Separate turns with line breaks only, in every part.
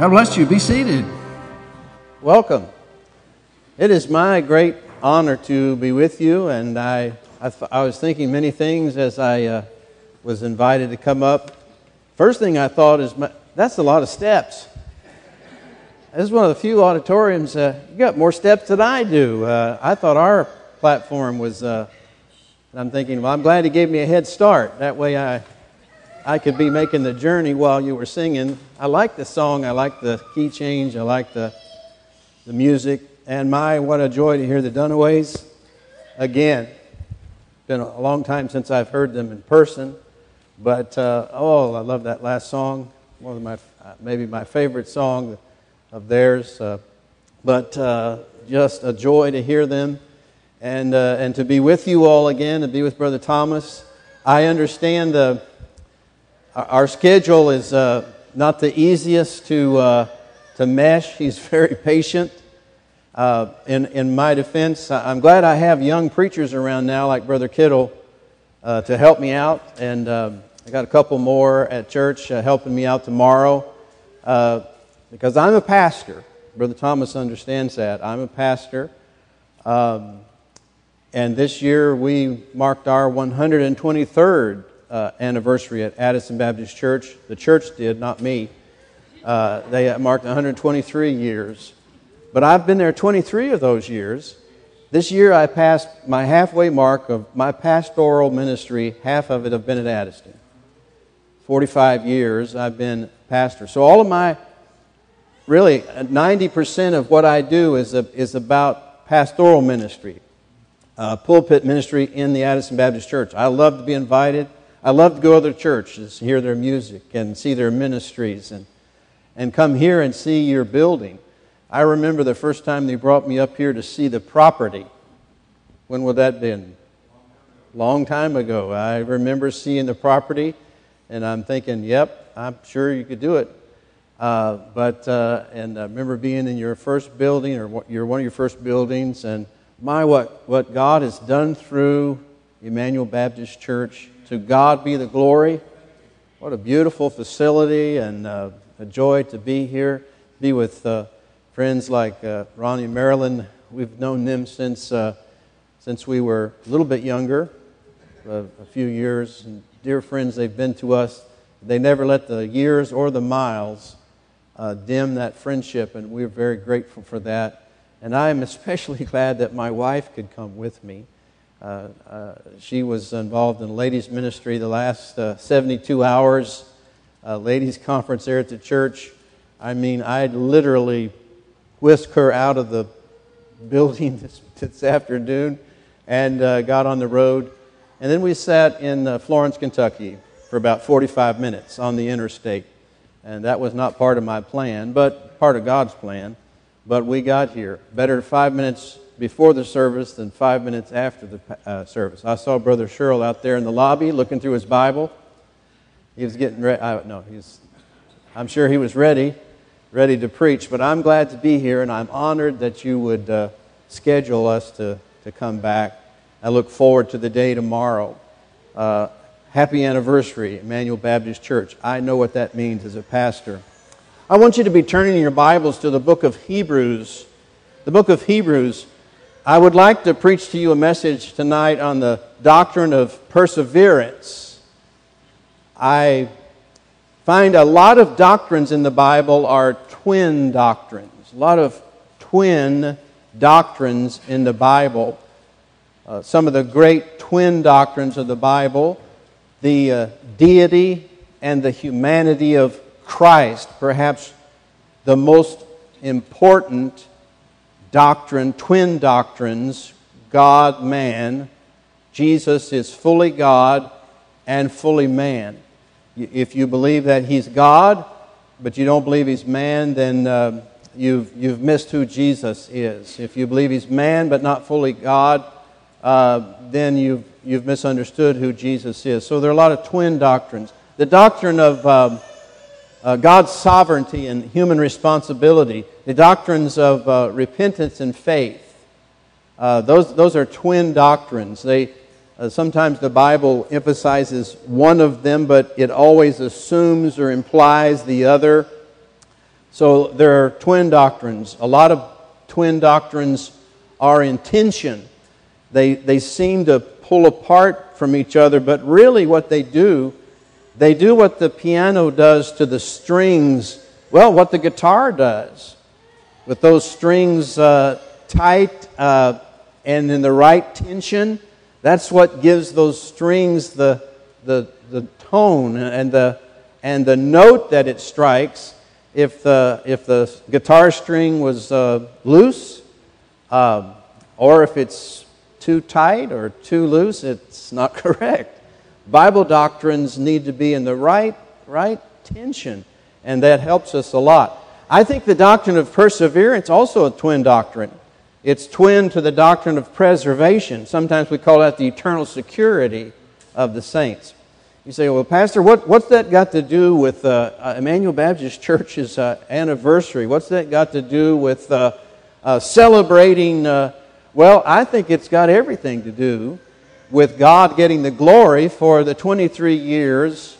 God bless you. Be seated.
Welcome. It is my great honor to be with you, and I, I, I was thinking many things as I uh, was invited to come up. First thing I thought is, my, that's a lot of steps. This is one of the few auditoriums, uh, you got more steps than I do. Uh, I thought our platform was, uh, I'm thinking, well, I'm glad he gave me a head start. That way I, I could be making the journey while you were singing. I like the song, I like the key change, I like the, the music. And my, what a joy to hear the Dunaways again. Been a long time since I've heard them in person, but uh, oh, I love that last song. One of my, maybe my favorite song of theirs. Uh, but uh, just a joy to hear them and, uh, and to be with you all again, to be with Brother Thomas. I understand the our schedule is uh, not the easiest to, uh, to mesh. He's very patient. Uh, in, in my defense, I'm glad I have young preachers around now, like Brother Kittle, uh, to help me out. And um, I got a couple more at church uh, helping me out tomorrow uh, because I'm a pastor. Brother Thomas understands that. I'm a pastor. Um, and this year we marked our 123rd uh, anniversary at Addison Baptist Church. The church did, not me. Uh, they marked 123 years. But I've been there 23 of those years. This year I passed my halfway mark of my pastoral ministry, half of it have been at Addison. 45 years I've been pastor. So all of my, really, 90% of what I do is, a, is about pastoral ministry, uh, pulpit ministry in the Addison Baptist Church. I love to be invited. I love to go to their churches, hear their music, and see their ministries, and, and come here and see your building. I remember the first time they brought me up here to see the property. When would that been? Long time ago. I remember seeing the property, and I'm thinking, yep, I'm sure you could do it. Uh, but uh, and I remember being in your first building, or your one of your first buildings, and my what what God has done through Emmanuel Baptist Church to God be the glory. What a beautiful facility and uh, a joy to be here, be with uh, friends like uh, Ronnie and Marilyn. We've known them since, uh, since we were a little bit younger, a, a few years. And dear friends, they've been to us. They never let the years or the miles uh, dim that friendship, and we're very grateful for that. And I am especially glad that my wife could come with me. Uh, uh, she was involved in ladies' ministry the last uh, 72 hours, ladies' conference there at the church. I mean, I literally whisked her out of the building this, this afternoon and uh, got on the road. And then we sat in uh, Florence, Kentucky for about 45 minutes on the interstate. And that was not part of my plan, but part of God's plan. But we got here. Better five minutes before the service than five minutes after the uh, service. I saw Brother Sherrill out there in the lobby looking through his Bible. He was getting ready. No, he's. I'm sure he was ready, ready to preach. But I'm glad to be here, and I'm honored that you would uh, schedule us to, to come back. I look forward to the day tomorrow. Uh, happy anniversary, Emmanuel Baptist Church. I know what that means as a pastor. I want you to be turning your Bibles to the book of Hebrews. The book of Hebrews. I would like to preach to you a message tonight on the doctrine of perseverance. I find a lot of doctrines in the Bible are twin doctrines, a lot of twin doctrines in the Bible. Uh, some of the great twin doctrines of the Bible the uh, deity and the humanity of Christ, perhaps the most important doctrine, twin doctrines God, man. Jesus is fully God and fully man. If you believe that he's God, but you don't believe he's man, then uh, you've, you've missed who Jesus is. If you believe he's man but not fully God, uh, then you've, you've misunderstood who Jesus is. So there are a lot of twin doctrines. The doctrine of um, uh, God's sovereignty and human responsibility, the doctrines of uh, repentance and faith. Uh, those, those are twin doctrines. They, uh, sometimes the Bible emphasizes one of them, but it always assumes or implies the other. So there are twin doctrines. A lot of twin doctrines are in tension. They, they seem to pull apart from each other, but really what they do, they do what the piano does to the strings, well, what the guitar does. With those strings uh, tight uh, and in the right tension, that's what gives those strings the, the, the tone and the, and the note that it strikes. If the, if the guitar string was uh, loose, uh, or if it's too tight or too loose, it's not correct. Bible doctrines need to be in the right, right tension, and that helps us a lot. I think the doctrine of perseverance also a twin doctrine. It's twin to the doctrine of preservation. Sometimes we call that the eternal security of the saints. You say, well, Pastor, what, what's that got to do with uh, uh Emmanuel Baptist Church's uh, anniversary? What's that got to do with uh, uh celebrating? Uh, well, I think it's got everything to do with God getting the glory for the 23 years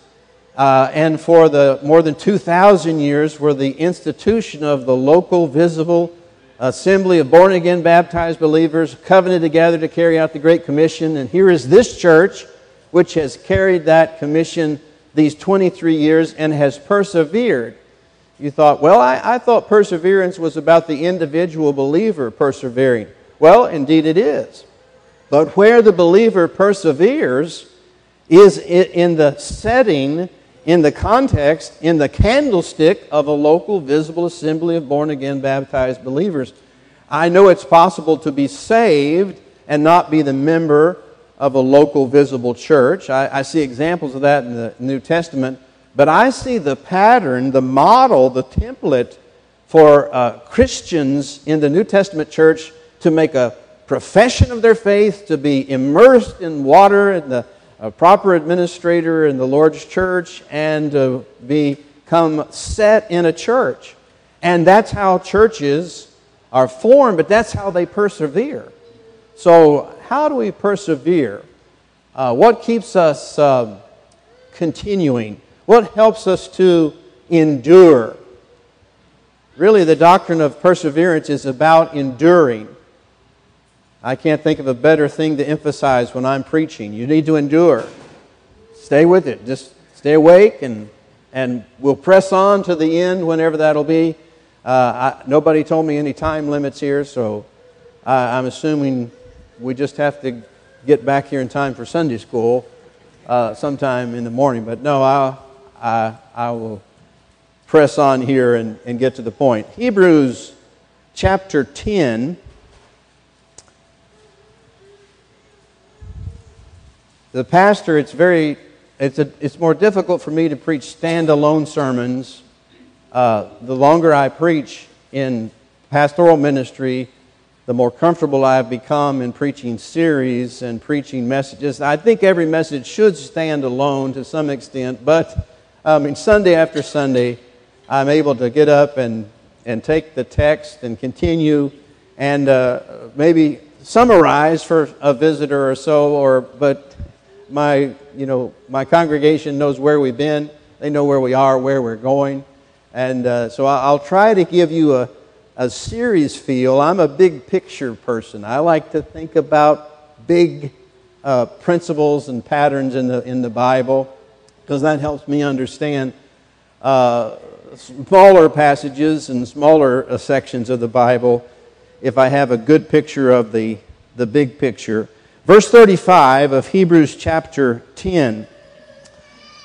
uh, and for the more than 2,000 years where the institution of the local, visible, assembly of born again baptized believers covenanted together to carry out the Great Commission. And here is this church which has carried that commission these 23 years and has persevered. You thought, well, I, I thought perseverance was about the individual believer persevering. Well, indeed it is. But where the believer perseveres is in the setting in the context, in the candlestick of a local visible assembly of born again baptized believers. I know it's possible to be saved and not be the member of a local visible church. I, I, see examples of that in the New Testament. But I see the pattern, the model, the template for uh, Christians in the New Testament church to make a profession of their faith, to be immersed in water and the a proper administrator in the Lord's church and to become set in a church. And that's how churches are formed, but that's how they persevere. So, how do we persevere? Uh, what keeps us uh, continuing? What helps us to endure? Really, the doctrine of perseverance is about enduring. I can't think of a better thing to emphasize when I'm preaching. You need to endure. Stay with it. Just stay awake, and, and we'll press on to the end whenever that'll be. Uh, I, nobody told me any time limits here, so I, I'm assuming we just have to get back here in time for Sunday school uh, sometime in the morning. But no, I, I, I will press on here and, and get to the point. Hebrews chapter 10. The pastor, it's very, it's, a, it's more difficult for me to preach standalone sermons. Uh, the longer I preach in pastoral ministry, the more comfortable I've become in preaching series and preaching messages. I think every message should stand alone to some extent, but I mean, Sunday after Sunday, I'm able to get up and, and take the text and continue and uh, maybe summarize for a visitor or so, or, but my, you know, my congregation knows where we've been. They know where we are, where we're going. And uh, so I'll try to give you a, a series feel. I'm a big picture person. I like to think about big uh, principles and patterns in the, in the Bible because that helps me understand uh, smaller passages and smaller uh, sections of the Bible if I have a good picture of the, the big picture. Verse 35 of Hebrews chapter 10.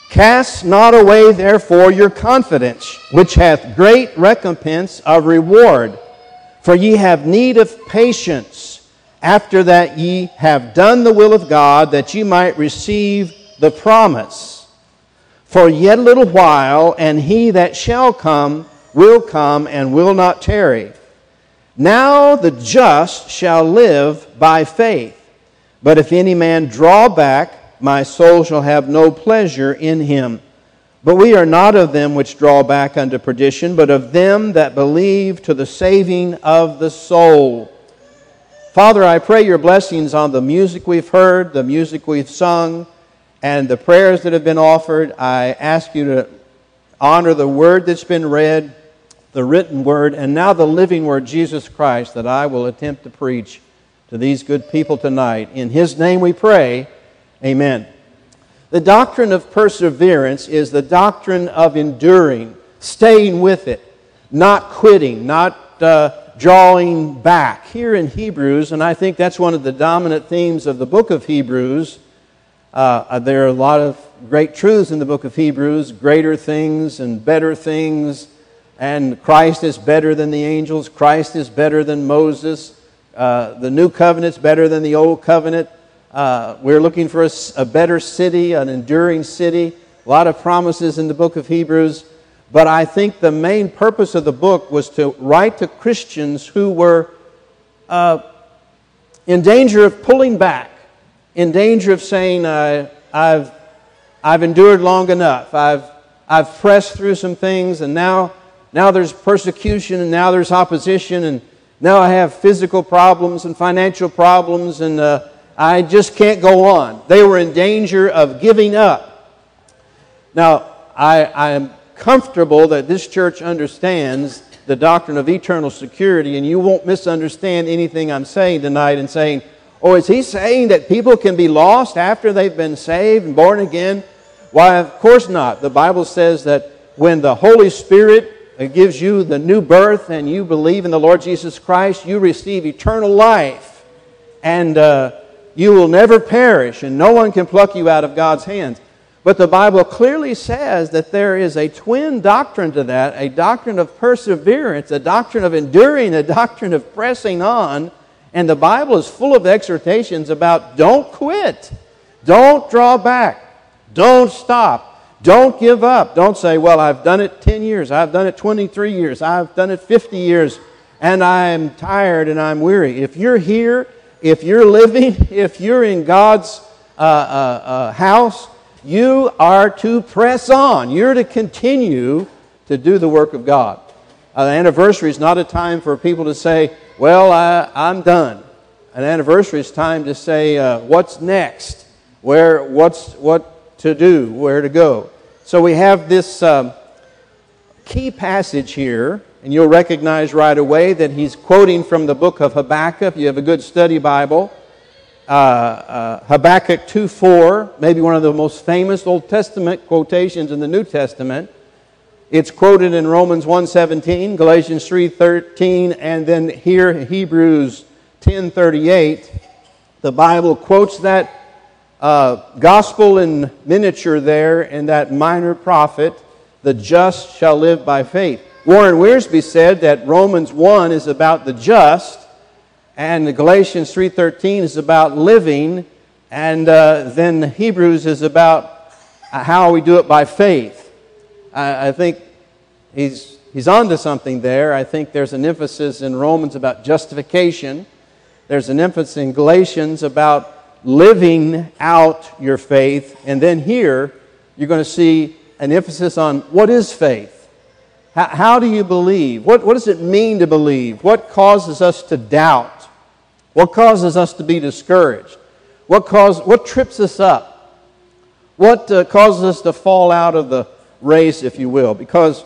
Cast not away, therefore, your confidence, which hath great recompense of reward. For ye have need of patience, after that ye have done the will of God, that ye might receive the promise. For yet a little while, and he that shall come will come and will not tarry. Now the just shall live by faith. But if any man draw back, my soul shall have no pleasure in him. But we are not of them which draw back unto perdition, but of them that believe to the saving of the soul. Father, I pray your blessings on the music we've heard, the music we've sung, and the prayers that have been offered. I ask you to honor the word that's been read. the written word, and now the living word, Jesus Christ, that I will attempt to preach to these good people tonight. In His name we pray. Amen. The doctrine of perseverance is the doctrine of enduring, staying with it, not quitting, not uh, drawing back. Here in Hebrews, and I think that's one of the dominant themes of the book of Hebrews, uh, there are a lot of great truths in the book of Hebrews greater things and better things, and Christ is better than the angels, Christ is better than Moses, uh, the new covenant's better than the old covenant. Uh, we're looking for a, a better city, an enduring city. A lot of promises in the book of Hebrews. But I think the main purpose of the book was to write to Christians who were uh, in danger of pulling back, in danger of saying, I've, I've endured long enough. I've, I've pressed through some things, and now, now there's persecution, and now there's opposition, and now I have physical problems and financial problems, and uh, I just can't go on. They were in danger of giving up. Now, I, I am comfortable that this church understands the doctrine of eternal security, and you won't misunderstand anything I'm saying tonight and saying, Oh, is he saying that people can be lost after they've been saved and born again? Why, of course not. The Bible says that when the Holy Spirit gives you the new birth and you believe in the Lord Jesus Christ, you receive eternal life. And uh, you will never perish, and no one can pluck you out of God's hands. But the Bible clearly says that there is a twin doctrine to that a doctrine of perseverance, a doctrine of enduring, a doctrine of pressing on. And the Bible is full of exhortations about don't quit, don't draw back, don't stop, don't give up. Don't say, well, I've done it 10 years, I've done it 23 years, I've done it 50 years, and I'm tired and I'm weary. If you're here, if you're living, if you're in God's uh, uh, uh, house, you are to press on. You're to continue to do the work of God. An anniversary is not a time for people to say, Well, I, am done. An anniversary is time to say, uh, What's next? Where, what's, what to do? Where to go? So we have this um, key passage here, and you'll recognize right away that he's quoting from the book of Habakkuk. You have a good study Bible uh, uh, Habakkuk 2 4, maybe one of the most famous Old Testament quotations in the New Testament. It's quoted in Romans 1:17, Galatians 3:13, and then here Hebrews 10:38. The Bible quotes that uh, gospel in miniature there in that minor prophet, "The just shall live by faith." Warren Wiersbe said that Romans 1 is about the just, and the Galatians 3.13 is about living, and uh, then Hebrews is about how we do it by faith. I, I think he's, he's on to something there. I think there's an emphasis in Romans about justification. There's an emphasis in Galatians about living out your faith. And then here, you're going to see an emphasis on what is faith? How, how do you believe? What, what does it mean to believe? What causes us to doubt? What causes us to be discouraged? What, cause, what trips us up? What uh, causes us to fall out of the race, if you will? Because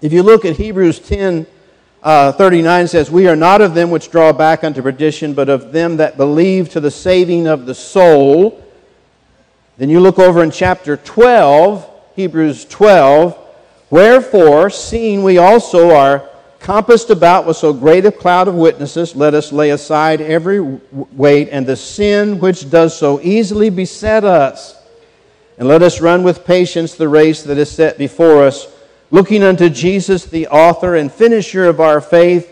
if you look at Hebrews 10 uh, 39 says, We are not of them which draw back unto perdition, but of them that believe to the saving of the soul. Then you look over in chapter 12, Hebrews 12. Wherefore, seeing we also are compassed about with so great a cloud of witnesses, let us lay aside every weight and the sin which does so easily beset us. And let us run with patience the race that is set before us, looking unto Jesus, the author and finisher of our faith,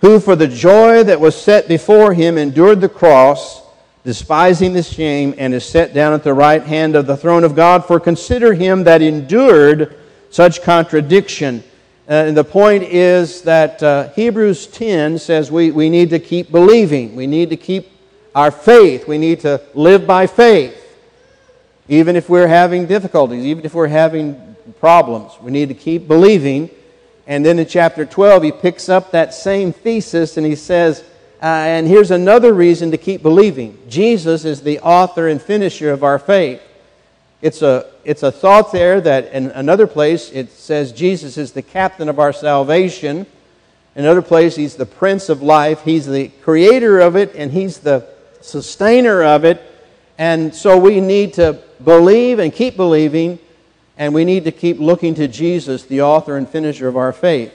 who for the joy that was set before him endured the cross, despising the shame, and is set down at the right hand of the throne of God. For consider him that endured such contradiction uh, and the point is that uh, Hebrews 10 says we, we need to keep believing. We need to keep our faith. We need to live by faith. Even if we're having difficulties, even if we're having problems, we need to keep believing. And then in chapter 12, he picks up that same thesis and he says, uh, and here's another reason to keep believing Jesus is the author and finisher of our faith. it's a, it's a thought there that in another place it says Jesus is the captain of our salvation. In another place, he's the prince of life. He's the creator of it and he's the sustainer of it. And so we need to believe and keep believing, and we need to keep looking to Jesus, the author and finisher of our faith.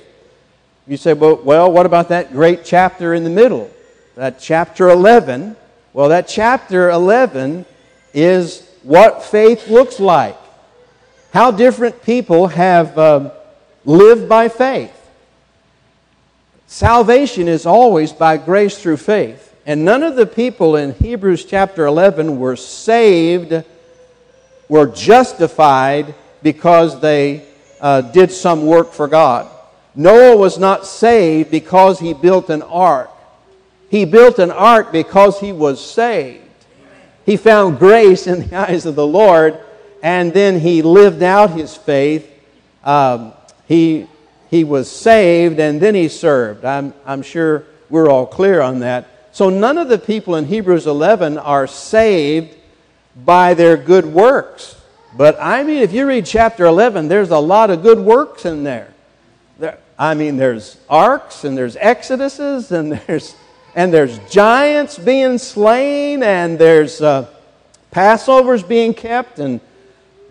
You say, well, well, what about that great chapter in the middle? That chapter 11. Well, that chapter 11 is what faith looks like. How different people have um, lived by faith. Salvation is always by grace through faith. And none of the people in Hebrews chapter 11 were saved, were justified because they uh, did some work for God. Noah was not saved because he built an ark. He built an ark because he was saved. He found grace in the eyes of the Lord, and then he lived out his faith. Um, he, he was saved, and then he served. I'm, I'm sure we're all clear on that. So none of the people in Hebrews 11 are saved by their good works. But I mean, if you read chapter 11, there's a lot of good works in there. there I mean, there's arks and there's exoduses and there's and there's giants being slain and there's uh, Passovers being kept and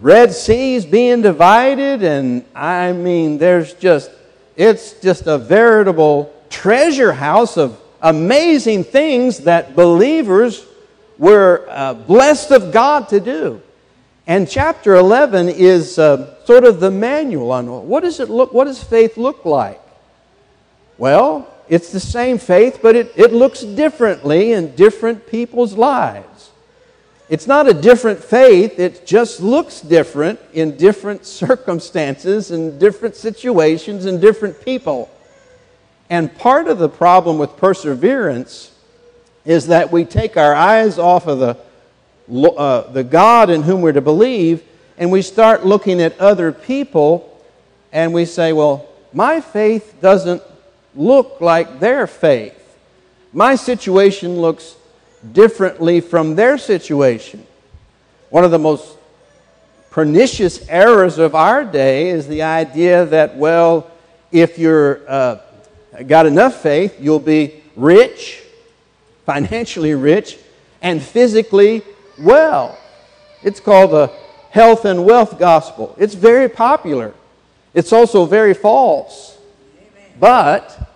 Red Seas being divided and I mean, there's just it's just a veritable treasure house of amazing things that believers were uh, blessed of God to do. And chapter 11 is uh, sort of the manual on what does it look, what does faith look like? Well, it's the same faith, but it, it looks differently in different people's lives. It's not a different faith, it just looks different in different circumstances and different situations and different people. And part of the problem with perseverance is that we take our eyes off of the, uh, the God in whom we're to believe and we start looking at other people and we say, well, my faith doesn't look like their faith. My situation looks differently from their situation. One of the most pernicious errors of our day is the idea that, well, if you're uh, got enough faith, you'll be rich, financially rich, and physically well. It's called the health and wealth gospel. It's very popular. It's also very false. But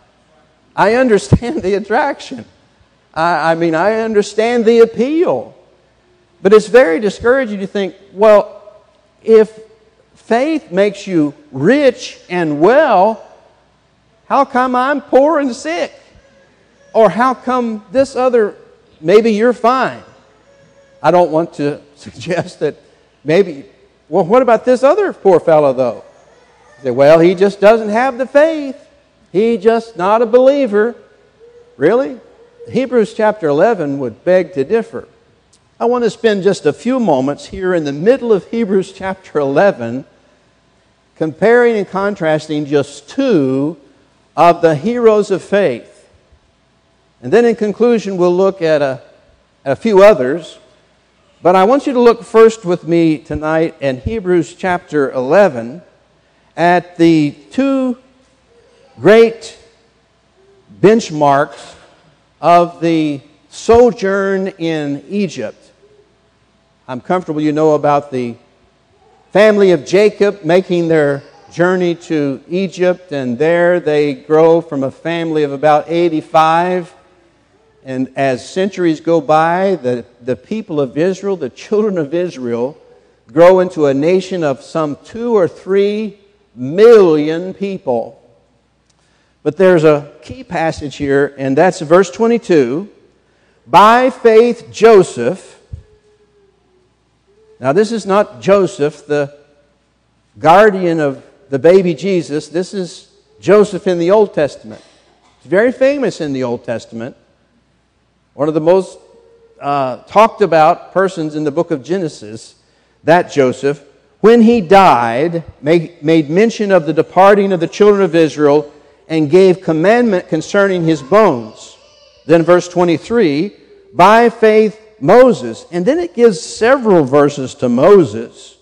I understand the attraction. I, I, mean, I understand the appeal. But it's very discouraging to think, well, if faith makes you rich and well, how come I'm poor and sick? Or how come this other, maybe you're fine? I don't want to suggest that maybe, well, what about this other poor fellow, though? say, well, he just doesn't have the faith. He just not a believer. Really? Hebrews chapter 11 would beg to differ. I want to spend just a few moments here in the middle of Hebrews chapter 11 comparing and contrasting just two of the heroes of faith. And then in conclusion, we'll look at a, at a few others. But I want you to look first with me tonight in Hebrews chapter 11 at the two great benchmarks of the sojourn in Egypt. I'm comfortable you know about the family of Jacob making their journey to Egypt, and there they grow from a family of about 85. And as centuries go by, the, the people of Israel, the children of Israel, grow into a nation of some two or three million people. But there's a key passage here, and that's verse 22. By faith, Joseph. Now, this is not Joseph, the guardian of the baby Jesus. This is Joseph in the Old Testament. He's very famous in the Old Testament. One of the most uh, talked about persons in the book of Genesis, that Joseph, when he died, made, made mention of the departing of the children of Israel and gave commandment concerning his bones. Then, verse 23 by faith, Moses. And then it gives several verses to Moses.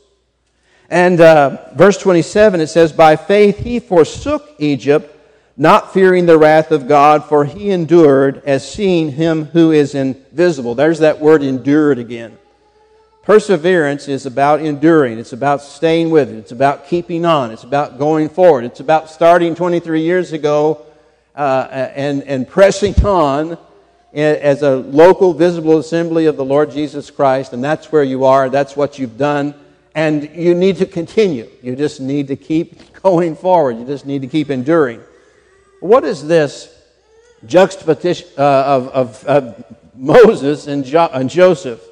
And uh, verse 27, it says, By faith he forsook Egypt, not fearing the wrath of God, for he endured as seeing him who is invisible. There's that word endured again. Perseverance is about enduring. It's about staying with it. It's about keeping on. It's about going forward. It's about starting 23 years ago uh, and, and pressing on as a local visible assembly of the Lord Jesus Christ. And that's where you are. That's what you've done. And you need to continue. You just need to keep going forward. You just need to keep enduring. What is this juxtaposition uh, of, of, of, Moses and, jo- and Joseph?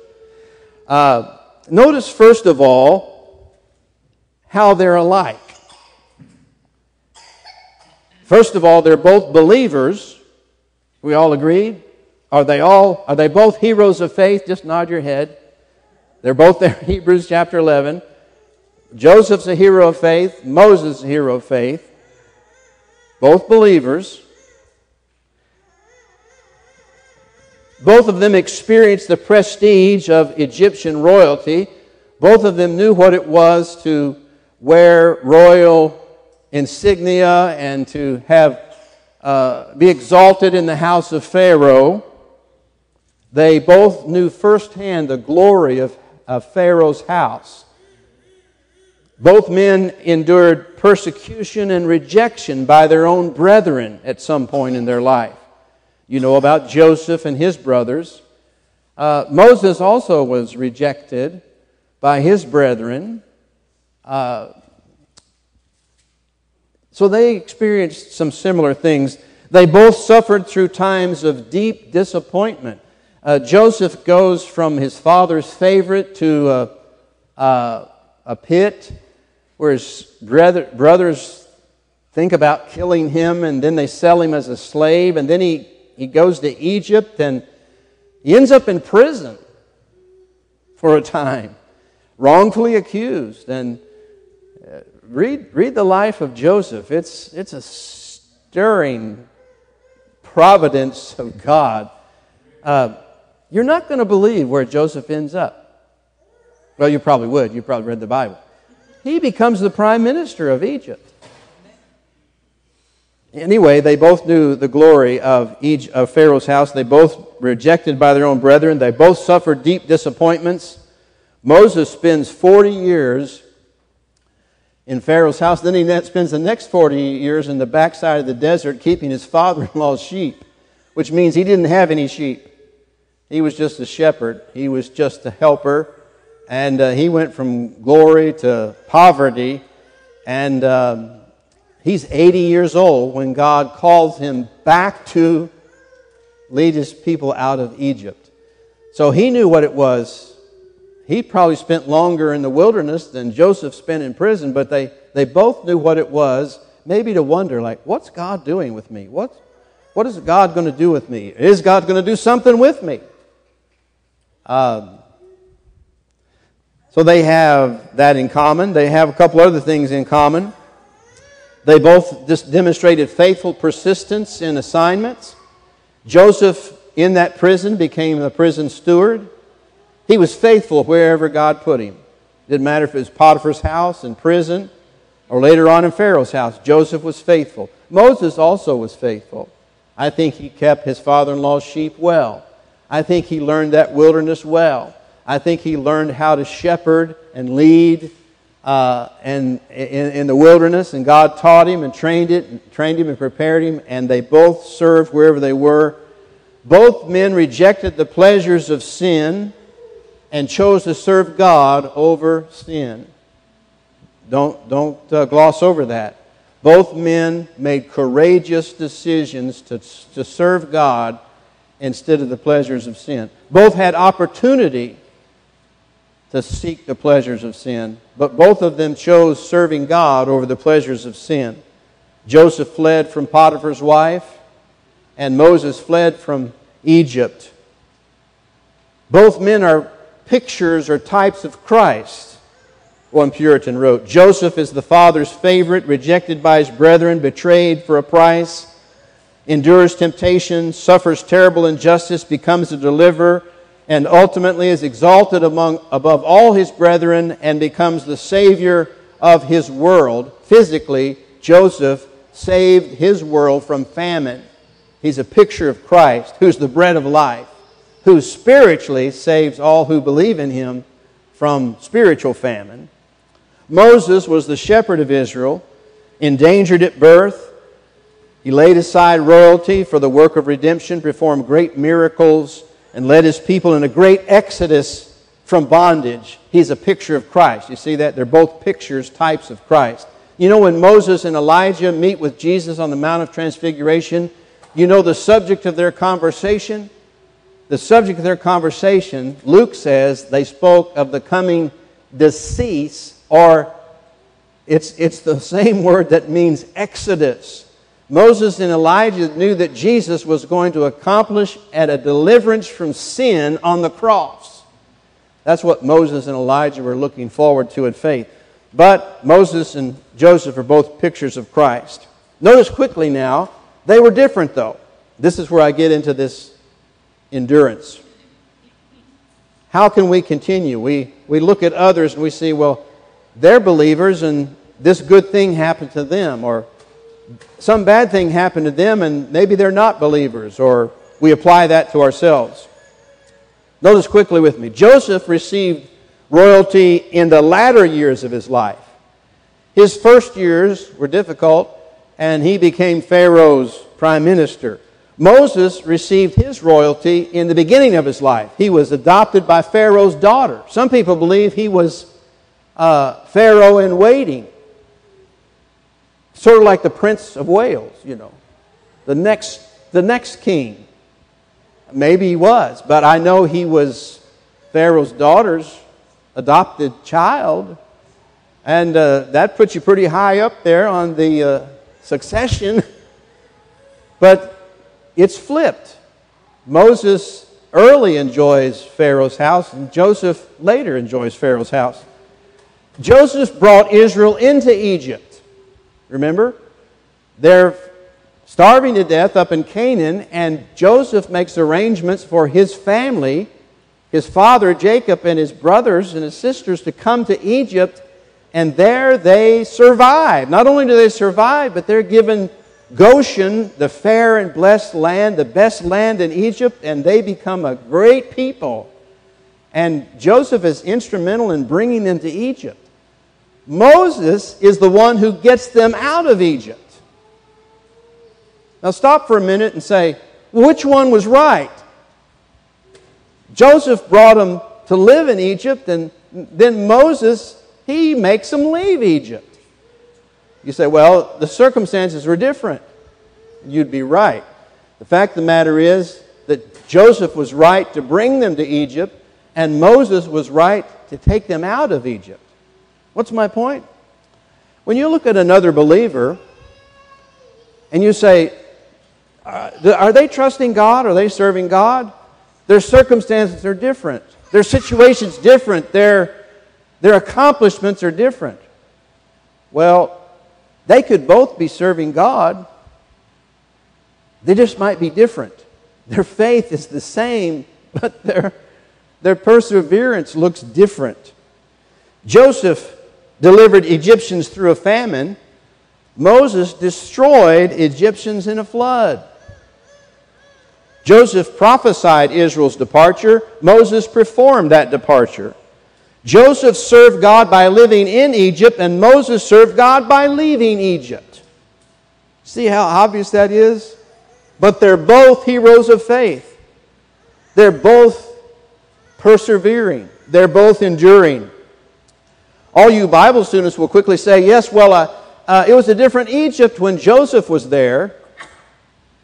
Uh, notice, first of all, how they're alike. First of all, they're both believers. We all agreed? Are they all are they both heroes of faith? Just nod your head. They're both there Hebrews chapter 11. Joseph's a hero of faith, Moses a hero of faith. Both believers. Both of them experienced the prestige of Egyptian royalty. Both of them knew what it was to wear royal insignia and to have uh, be exalted in the house of Pharaoh. They both knew firsthand the glory of, of Pharaoh's house. Both men endured persecution and rejection by their own brethren at some point in their life. You know about Joseph and his brothers. Uh, Moses also was rejected by his brethren. Uh, so they experienced some similar things. They both suffered through times of deep disappointment. Uh, Joseph goes from his father's favorite to a, a, a pit where his brother, brothers think about killing him, and then they sell him as a slave, and then he, he goes to Egypt, and he ends up in prison for a time, wrongfully accused. And read, read the life of Joseph. It's, it's a stirring providence of God. Uh, you're not going to believe where Joseph ends up. Well, you probably would. You probably read the Bible. He becomes the prime minister of Egypt. Anyway, they both knew the glory of, Egypt, of Pharaoh's house. They both rejected by their own brethren. They both suffered deep disappointments. Moses spends 40 years in Pharaoh's house. Then he spends the next 40 years in the backside of the desert keeping his father in law's sheep, which means he didn't have any sheep. He was just a shepherd, he was just a helper. And uh, he went from glory to poverty. And um, he's 80 years old when God calls him back to lead his people out of Egypt. So he knew what it was he probably spent longer in the wilderness than Joseph spent in prison, but they, they both knew what it was, maybe to wonder, like, what's God doing with me? What, what is God going to do with me? Is God going to do something with me? Um, so they have that in common. They have a couple other things in common. They both just demonstrated faithful persistence in assignments. Joseph, in that prison, became a prison steward. He was faithful wherever God put him. Didn't matter if it was Potiphar's house in prison or later on in Pharaoh's house. Joseph was faithful. Moses also was faithful. I think he kept his father in law's sheep well. I think he learned that wilderness well. I think he learned how to shepherd and lead uh, and in, in, the wilderness, and God taught him and trained it, and trained him and prepared him, and they both served wherever they were. Both men rejected the pleasures of sin and chose to serve God over sin. Don't, don't uh, gloss over that. Both men made courageous decisions to, to serve God instead of the pleasures of sin. Both had opportunity to seek the pleasures of sin, but both of them chose serving God over the pleasures of sin. Joseph fled from Potiphar's wife, and Moses fled from Egypt. Both men are pictures or types of Christ, one Puritan wrote. Joseph is the father's favorite, rejected by his brethren, betrayed for a price, endures temptation, suffers terrible injustice, becomes a deliverer, and ultimately is exalted among, above all his brethren and becomes the Savior of his world. Physically, Joseph saved his world from famine. He's a picture of Christ, who's the bread of life, who spiritually saves all who believe in him from spiritual famine. Moses was the shepherd of Israel, endangered at birth. He laid aside royalty for the work of redemption, performed great miracles, and led his people in a great exodus from bondage. He's a picture of Christ. You see that? They're both pictures, types of Christ. You know, when Moses and Elijah meet with Jesus on the Mount of Transfiguration, you know the subject of their conversation? The subject of their conversation, Luke says, they spoke of the coming decease, or it's, it's the same word that means exodus. Moses and Elijah knew that Jesus was going to accomplish at a deliverance from sin on the cross. That's what Moses and Elijah were looking forward to in faith. But Moses and Joseph are both pictures of Christ. Notice quickly now, they were different though. This is where I get into this endurance. How can we continue? We, we look at others and we see, well, they're believers and this good thing happened to them, or some bad thing happened to them and maybe they're not believers, or we apply that to ourselves. Notice quickly with me Joseph received royalty in the latter years of his life. His first years were difficult, and he became Pharaoh's prime minister. Moses received his royalty in the beginning of his life. He was adopted by Pharaoh's daughter. Some people believe he was uh, Pharaoh in waiting. Sort of like the Prince of Wales, you know, the next, the next king. Maybe he was, but I know he was Pharaoh's daughter's adopted child. And uh, that puts you pretty high up there on the uh, succession. but it's flipped. Moses early enjoys Pharaoh's house, and Joseph later enjoys Pharaoh's house. Joseph brought Israel into Egypt. Remember? They're starving to death up in Canaan, and Joseph makes arrangements for his family, his father Jacob, and his brothers and his sisters to come to Egypt, and there they survive. Not only do they survive, but they're given Goshen, the fair and blessed land, the best land in Egypt, and they become a great people. And Joseph is instrumental in bringing them to Egypt. Moses is the one who gets them out of Egypt. Now, stop for a minute and say, which one was right? Joseph brought them to live in Egypt, and then Moses, he makes them leave Egypt. You say, well, the circumstances were different. You'd be right. The fact of the matter is that Joseph was right to bring them to Egypt, and Moses was right to take them out of Egypt. What's my point? When you look at another believer and you say, uh, Are they trusting God? Are they serving God? Their circumstances are different, their situation's different, their, their accomplishments are different. Well, they could both be serving God, they just might be different. Their faith is the same, but their, their perseverance looks different. Joseph delivered Egyptians through a famine, Moses destroyed Egyptians in a flood. Joseph prophesied Israel's departure, Moses performed that departure. Joseph served God by living in Egypt, and Moses served God by leaving Egypt. See how obvious that is? But they're both heroes of faith. They're both persevering, they're both enduring. All you Bible students will quickly say, yes, well, uh, uh, it was a different Egypt when Joseph was there.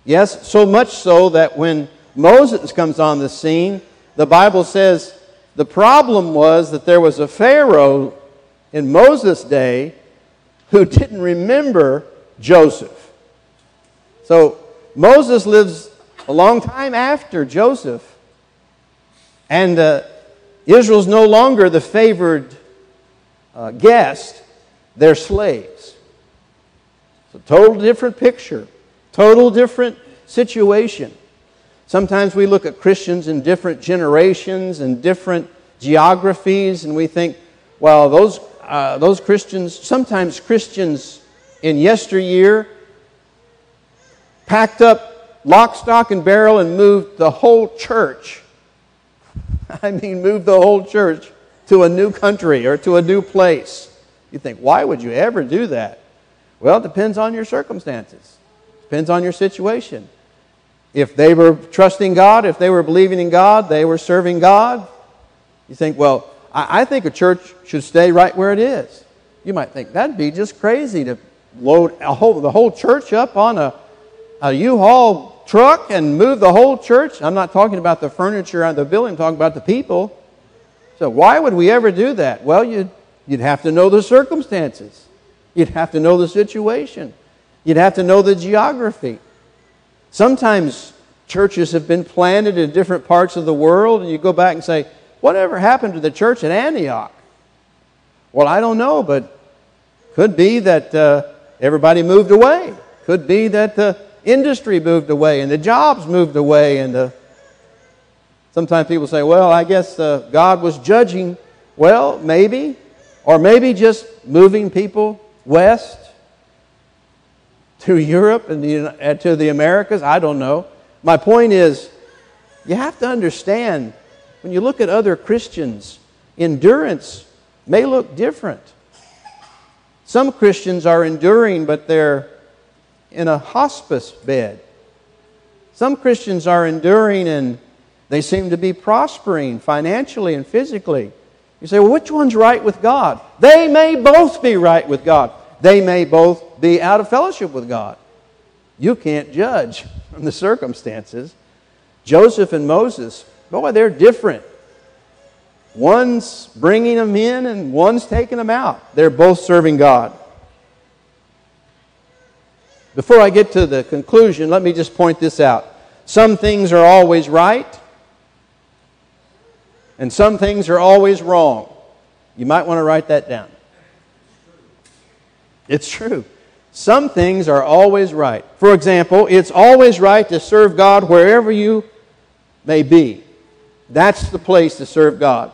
Yes, so much so that when Moses comes on the scene, the Bible says the problem was that there was a Pharaoh in Moses' day who didn't remember Joseph. So Moses lives a long time after Joseph, and uh, Israel's no longer the favored uh, guest, they're slaves. It's a total different picture, total different situation. Sometimes we look at Christians in different generations and different geographies, and we think, well, those, uh, those Christians, sometimes Christians in yesteryear packed up lock, stock, and barrel and moved the whole church. I mean, moved the whole church to a new country or to a new place. You think, why would you ever do that? Well, it depends on your circumstances, depends on your situation. If they were trusting God, if they were believing in God, they were serving God. You think, well, I, I think a church should stay right where it is. You might think that'd be just crazy to load whole, the whole church up on a, a U-Haul truck and move the whole church. I'm not talking about the furniture on the building, I'm talking about the people. So why would we ever do that? Well, you'd, you'd have to know the circumstances. You'd have to know the situation. You'd have to know the geography. Sometimes churches have been planted in different parts of the world, and you go back and say, Whatever happened to the church at Antioch? Well, I don't know, but could be that uh, everybody moved away. Could be that the industry moved away and the jobs moved away. And the... sometimes people say, well, I guess uh, God was judging. Well, maybe. Or maybe just moving people west to Europe and the, uh, to the Americas. I don't know. My point is, you have to understand when you look at other Christians, endurance may look different. Some Christians are enduring, but they're in a hospice bed. Some Christians are enduring and they seem to be prospering financially and physically. You say, well, which one's right with God? They may both be right with God. They may both be out of fellowship with God. You can't judge from the circumstances. Joseph and Moses, boy, they're different. One's bringing them in and one's taking them out. They're both serving God. Before I get to the conclusion, let me just point this out. Some things are always right, and some things are always wrong. You might want to write that down. It's true. Some things are always right. For example, it's always right to serve God wherever you may be. That's the place to serve God.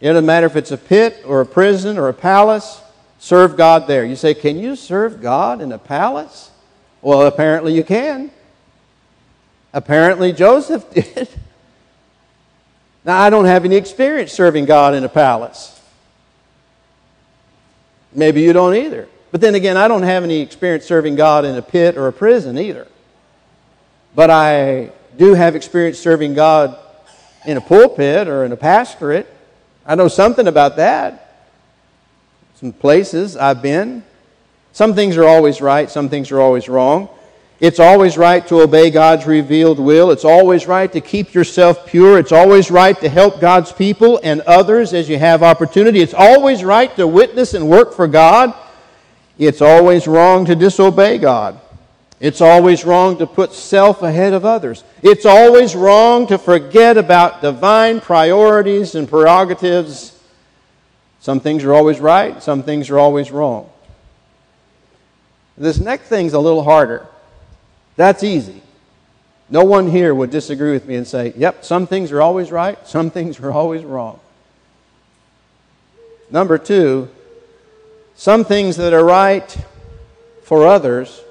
It doesn't matter if it's a pit or a prison or a palace, serve God there. You say, Can you serve God in a palace? Well, apparently you can. Apparently Joseph did. Now, I don't have any experience serving God in a palace. Maybe you don't either. But then again, I don't have any experience serving God in a pit or a prison either. But I do have experience serving God in a pulpit or in a pastorate. I know something about that. Some places I've been. Some things are always right, some things are always wrong. It's always right to obey God's revealed will. It's always right to keep yourself pure. It's always right to help God's people and others as you have opportunity. It's always right to witness and work for God. It's always wrong to disobey God. It's always wrong to put self ahead of others. It's always wrong to forget about divine priorities and prerogatives. Some things are always right, some things are always wrong. This next thing's a little harder. That's easy. No one here would disagree with me and say, yep, some things are always right, some things are always wrong. Number two, some things that are right for others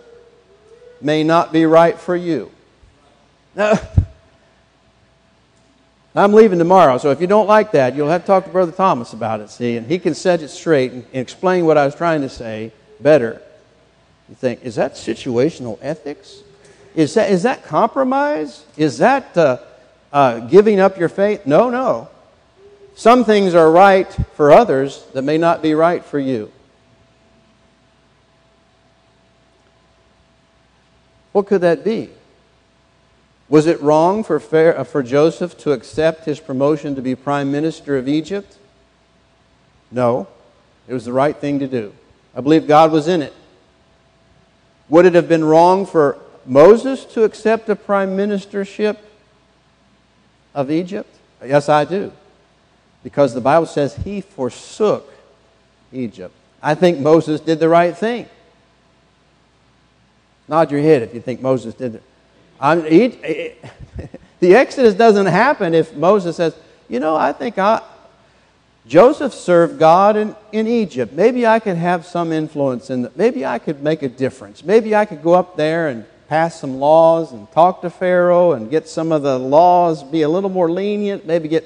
may not be right for you. Now, I'm leaving tomorrow, so if you don't like that, you'll have to talk to Brother Thomas about it, see, and he can set it straight and explain what I was trying to say better. You think, is that situational ethics? Is that, is that compromise? Is that uh, uh, giving up your faith? No, no. Some things are right for others that may not be right for you. What could that be? Was it wrong for, uh, for Joseph to accept his promotion to be prime minister of Egypt? No. It was the right thing to do. I believe God was in it. Would it have been wrong for Moses to accept the prime ministership of Egypt? Yes, I do. Because the Bible says he forsook Egypt. I think Moses did the right thing. Nod your head if you think Moses did it. I'm, he, The Exodus doesn't happen if Moses says, you know, I think I, Joseph served God in, in Egypt. Maybe I could have some influence in that. Maybe I could make a difference. Maybe I could go up there and pass some laws and talk to Pharaoh and get some of the laws be a little more lenient. Maybe get,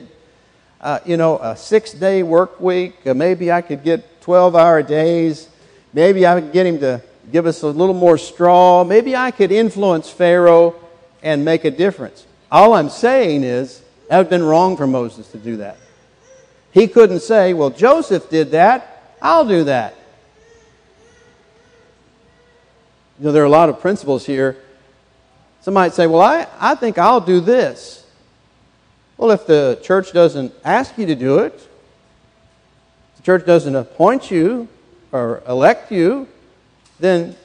uh, you know, a six day work week. Uh, maybe I could get 12 hour days. Maybe I could get him to give us a little more straw. Maybe I could influence Pharaoh and make a difference. All I'm saying is, that would have been wrong for Moses to do that. He couldn't say, well, Joseph did that, I'll do that. You know, there are a lot of principles here. Some might say, well, I, I think I'll do this. Well, if the church doesn't ask you to do it, the church doesn't appoint you or elect you, then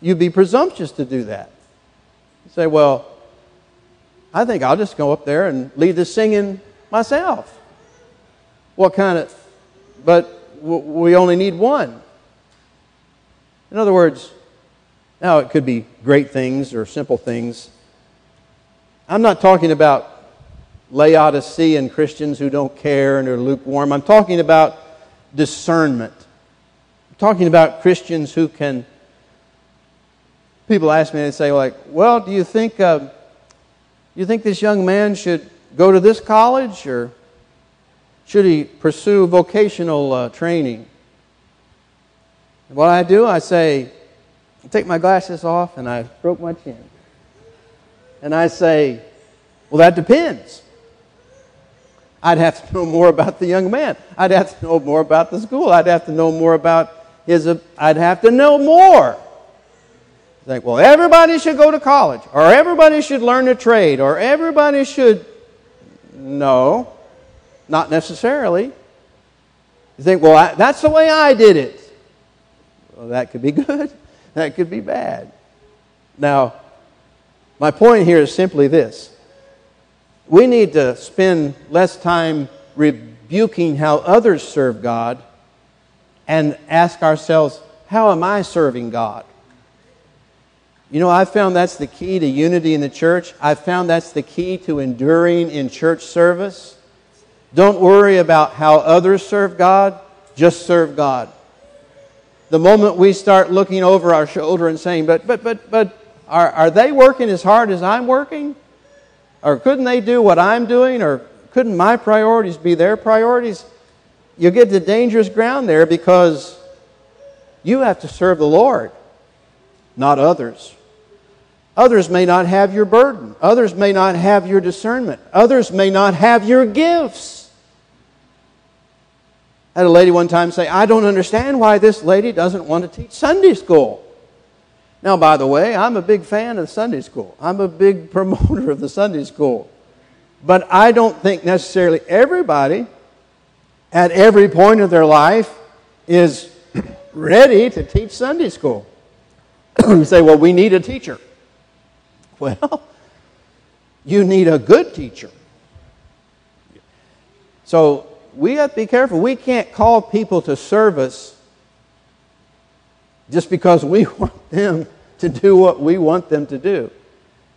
you'd be presumptuous to do that. You say, well, I think I'll just go up there and lead the singing myself. What kind of, but we only need one. In other words, now it could be great things or simple things. I'm not talking about Laodicean Christians who don't care and are lukewarm. I'm talking about discernment. I'm talking about Christians who can. People ask me and say, like, well, do you think, uh, you think this young man should go to this college or should he pursue vocational uh, training? what I do, I say, I take my glasses off and I stroke my chin. And I say, Well, that depends. I'd have to know more about the young man. I'd have to know more about the school. I'd have to know more about his. I'd have to know more. Think, well, everybody should go to college, or everybody should learn a trade, or everybody should. No. Not necessarily. You think, well, I, that's the way I did it. Well, that could be good, that could be bad. Now, my point here is simply this we need to spend less time rebuking how others serve God and ask ourselves, how am I serving God? You know, I've found that's the key to unity in the church. I've found that's the key to enduring in church service. Don't worry about how others serve God, just serve God. The moment we start looking over our shoulder and saying, but, but, but, but, are, are they working as hard as I'm working? Or couldn't they do what I'm doing? Or couldn't my priorities be their priorities? You get to dangerous ground there because you have to serve the Lord, not others. Others may not have your burden. Others may not have your discernment. Others may not have your gifts. Had a lady one time say, I don't understand why this lady doesn't want to teach Sunday school. Now, by the way, I'm a big fan of Sunday school. I'm a big promoter of the Sunday school. But I don't think necessarily everybody at every point of their life is ready to teach Sunday school. you say, well, we need a teacher. Well, you need a good teacher. So we have to be careful. We can't call people to service just because we want them to do what we want them to do.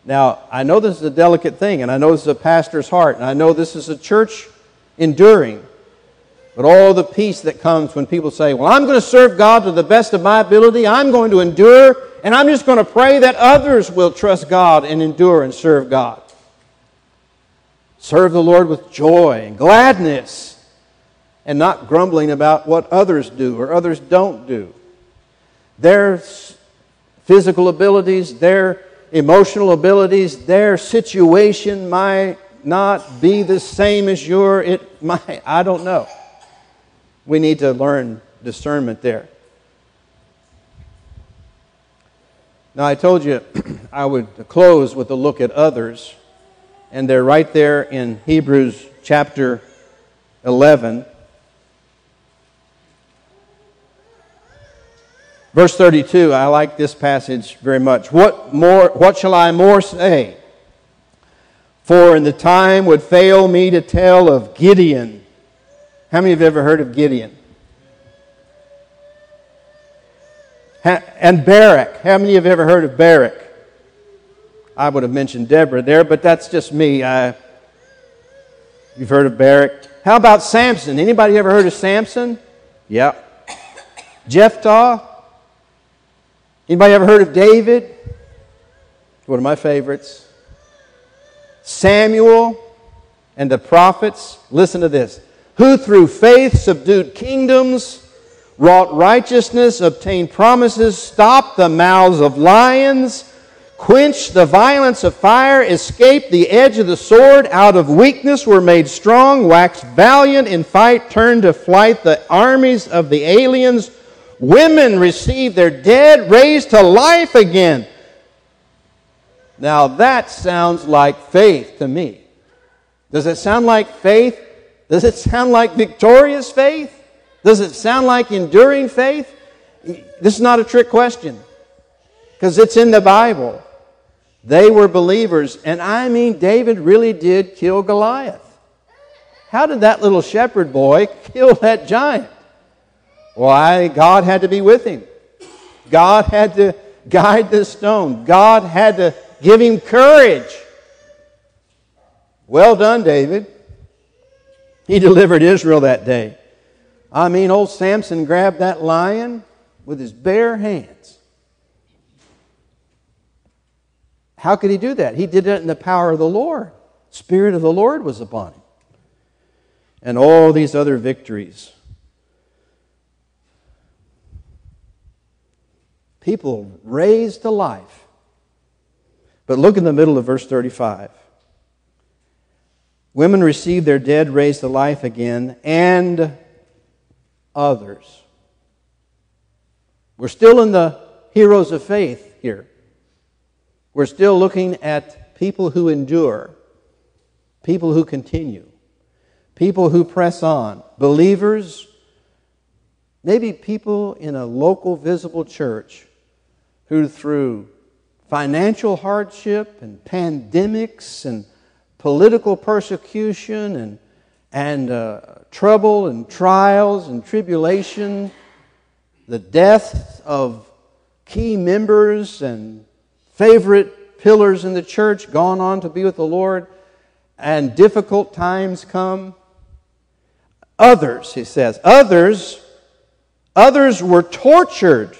Now, I know this is a delicate thing, and I know this is a pastor's heart, and I know this is a church enduring. But all the peace that comes when people say, Well, I'm going to serve God to the best of my ability, I'm going to endure, and I'm just going to pray that others will trust God and endure and serve God. Serve the Lord with joy and gladness and not grumbling about what others do or others don't do. Their physical abilities, their emotional abilities, their situation might not be the same as your it might I don't know. We need to learn discernment there. Now I told you I would close with a look at others and they're right there in Hebrews chapter 11 Verse 32, I like this passage very much. What more what shall I more say? For in the time would fail me to tell of Gideon. How many have ever heard of Gideon? And Barak. How many have ever heard of Barak? I would have mentioned Deborah there, but that's just me. I, you've heard of Barak. How about Samson? Anybody ever heard of Samson? Yeah. Jephthah? Anybody ever heard of David? One of my favorites. Samuel and the prophets. Listen to this. Who through faith subdued kingdoms, wrought righteousness, obtained promises, stopped the mouths of lions quenched the violence of fire, escaped the edge of the sword, out of weakness were made strong, waxed valiant in fight, turned to flight the armies of the aliens. Women received their dead, raised to life again. Now that sounds like faith to me. Does it sound like faith? Does it sound like victorious faith? Does it sound like enduring faith? This is not a trick question because it's in the Bible. They were believers. And I mean, David really did kill Goliath. How did that little shepherd boy kill that giant? Why, God had to be with him. God had to guide the stone. God had to give him courage. Well done, David. He delivered Israel that day. I mean, old Samson grabbed that lion with his bare hands. How could he do that? He did it in the power of the Lord. Spirit of the Lord was upon him. And all these other victories. People raised to life. But look in the middle of verse 35. Women received their dead raised to life again, and others. We're still in the heroes of faith here. We're still looking at people who endure, people who continue, people who press on, believers, maybe people in a local visible church who, through financial hardship and pandemics and political persecution and, and uh, trouble and trials and tribulation, the death of key members and favorite pillars in the church gone on to be with the Lord, and difficult times come. Others, he says, others, others were tortured,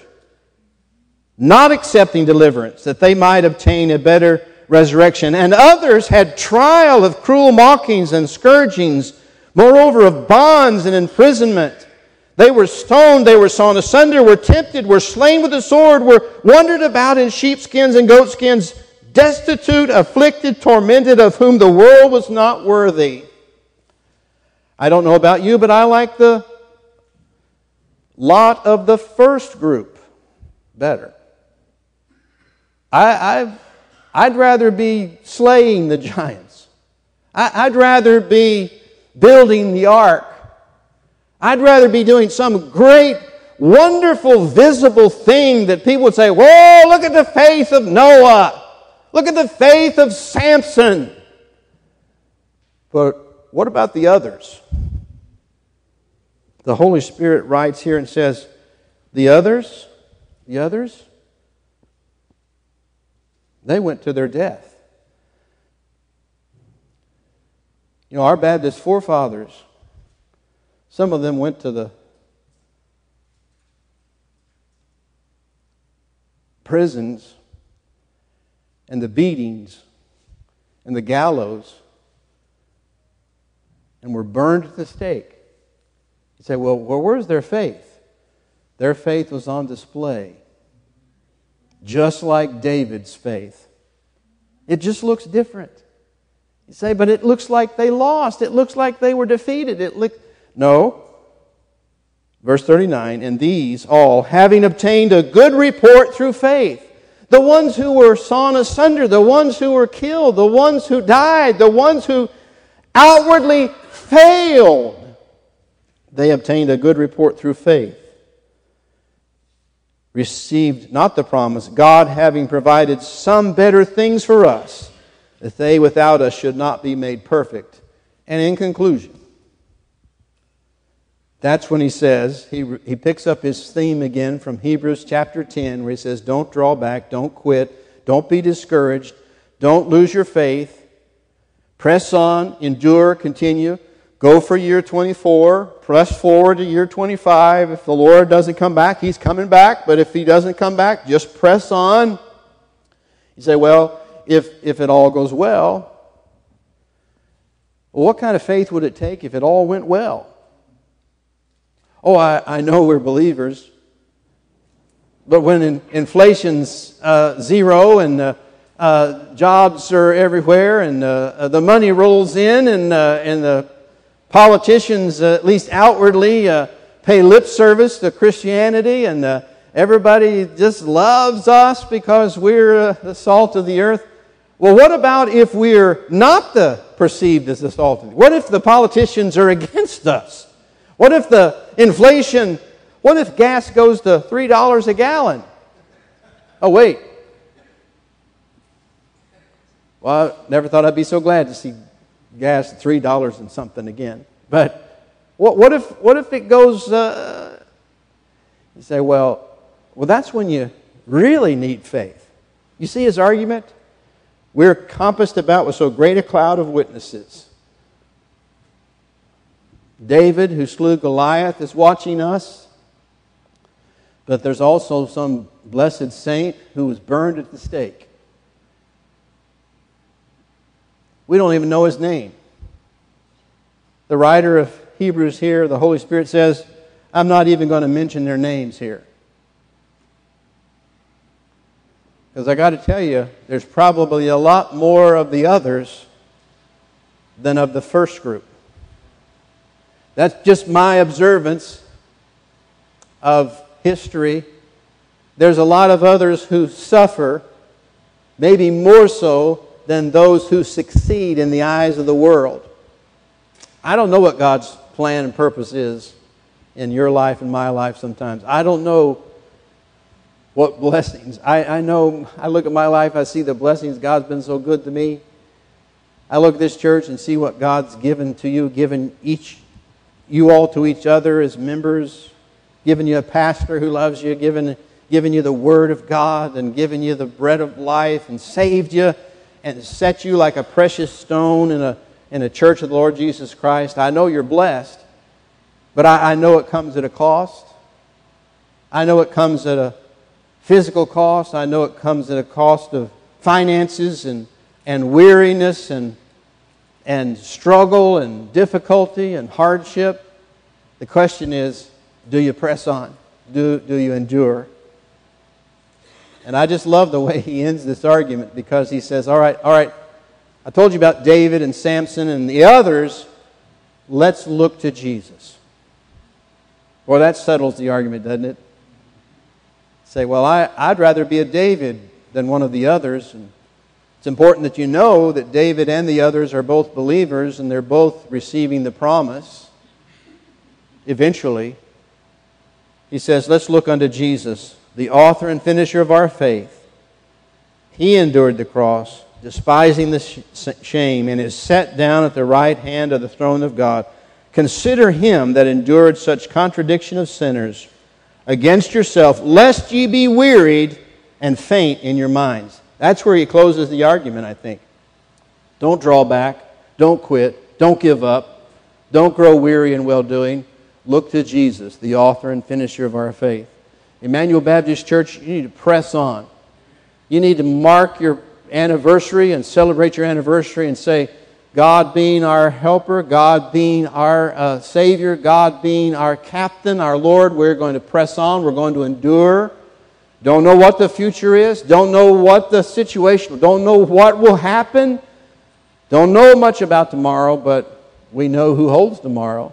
not accepting deliverance, that they might obtain a better resurrection. And others had trial of cruel mockings and scourgings, moreover of bonds and imprisonment. They were stoned, they were sawn asunder, were tempted, were slain with the sword, were wandered about in sheepskins and goatskins, destitute, afflicted, tormented, of whom the world was not worthy. I don't know about you, but I like the lot of the first group better. I, i would rather be slaying the giants. I, I'd rather be building the ark I'd rather be doing some great, wonderful, visible thing that people would say, Whoa, look at the faith of Noah. Look at the faith of Samson. But what about the others? The Holy Spirit writes here and says, The others, the others, they went to their death. You know, our Baptist forefathers, some of them went to the prisons and the beatings and the gallows and were burned at the stake. You say, well, well, where's their faith? Their faith was on display, just like David's faith. It just looks different. You say, but it looks like they lost. It looks like they were defeated. It look, no. Verse 39 And these all, having obtained a good report through faith, the ones who were sawn asunder, the ones who were killed, the ones who died, the ones who outwardly failed, they obtained a good report through faith. Received not the promise, God having provided some better things for us, that they without us should not be made perfect. And in conclusion, that's when he says, he, he picks up his theme again from Hebrews chapter 10, where he says, Don't draw back, don't quit, don't be discouraged, Don't lose your faith. Press on, endure, continue. Go for year 24. Press forward to year 25. If the Lord doesn't come back, He's coming back. But if He doesn't come back, just press on. You say, well, if, if it all goes well, well, what kind of faith would it take if it all went well? Oh, I, I know we're believers. But when in, inflation's uh, zero and uh, uh, jobs are everywhere and uh, uh, the money rolls in and, uh, and the politicians, uh, at least outwardly, uh, pay lip service to Christianity and uh, everybody just loves us because we're the salt of the earth. Well, what about if we're not the perceived as the salt of the What if the politicians are against us? What if the inflation, what if gas goes to $3 a gallon? Oh, wait. Well, I never thought I'd be so glad to see gas at $3 and something again. But what, what, if, what if it goes, uh, you say, well, well, that's when you really need faith. You see his argument? We're compassed about with so great a cloud of witnesses. David, who slew Goliath, is watching us. But there's also some blessed saint who was burned at the stake. We don't even know his name. The writer of Hebrews here, the Holy Spirit says, I'm not even going to mention their names here. Because I got to tell you, there's probably a lot more of the others than of the first group. That's just my observance of history. There's a lot of others who suffer, maybe more so than those who succeed in the eyes of the world. I don't know what God's plan and purpose is in your life and my life sometimes. I don't know what blessings. I, I know, I look at my life, I see the blessings. God's been so good to me. I look at this church and see what God's given to you, given each, you all to each other as members, given you a pastor who loves you, given, given you the Word of God, and given you the bread of life, and saved you, and set you like a precious stone in a, in a church of the Lord Jesus Christ. I know you're blessed, but I, I know it comes at a cost. I know it comes at a physical cost. I know it comes at a cost of finances and, and weariness and, and struggle and difficulty and hardship. The question is do you press on? Do, do you endure? And I just love the way he ends this argument because he says, All right, all right, I told you about David and Samson and the others. Let's look to Jesus. Well, that settles the argument, doesn't it? say, well, I, I'd rather be a David than one of the others. And it's important that you know that David and the others are both believers and they're both receiving the promise eventually. He says, Let's look unto Jesus, the author and finisher of our faith. He endured the cross, despising the shame, and is set down at the right hand of the throne of God. Consider him that endured such contradiction of sinners against yourself, lest ye be wearied and faint in your minds. That's where he closes the argument, I think. Don't draw back. Don't quit. Don't give up. Don't grow weary in well doing. Look to Jesus, the author and finisher of our faith. Emmanuel Baptist Church, you need to press on. You need to mark your anniversary and celebrate your anniversary and say, God being our helper, God being our uh, Savior, God being our captain, our Lord, we're going to press on. We're going to endure. Don't know what the future is. Don't know what the situation, don't know what will happen. Don't know much about tomorrow, but we know who holds tomorrow.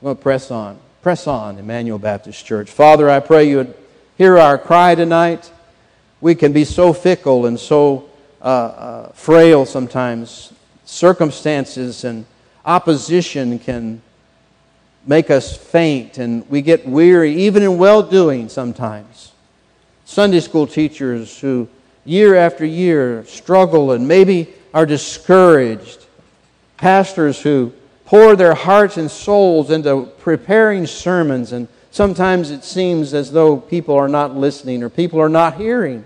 We're going to press on. Press on, Emmanuel Baptist Church. Father, I pray you would hear our cry tonight. We can be so fickle and so uh, uh, frail sometimes circumstances and opposition can make us faint and we get weary, even in well doing sometimes. Sunday school teachers who year after year struggle and maybe are discouraged. Pastors who pour their hearts and souls into preparing sermons, and sometimes it seems as though people are not listening or people are not hearing.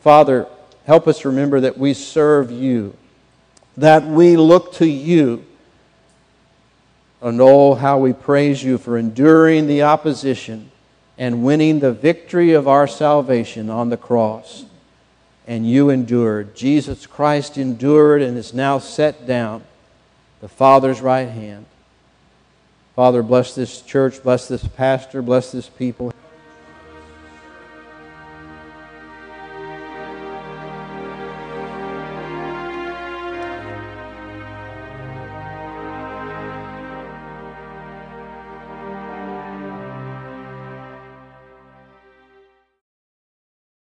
Father, Help us remember that we serve you, that we look to you. And oh, how we praise you for enduring the opposition and winning the victory of our salvation on the cross. And you endured. Jesus Christ endured and is now set down the Father's right hand. Father, bless this church, bless this pastor, bless this people.